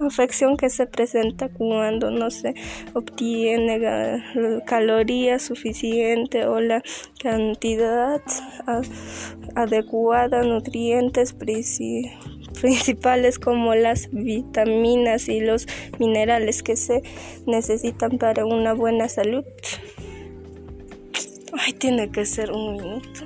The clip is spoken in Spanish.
afección que se presenta cuando no se obtiene calorías suficiente o la cantidad adecuada nutrientes principales como las vitaminas y los minerales que se necesitan para una buena salud. Ay, tiene que ser un minuto.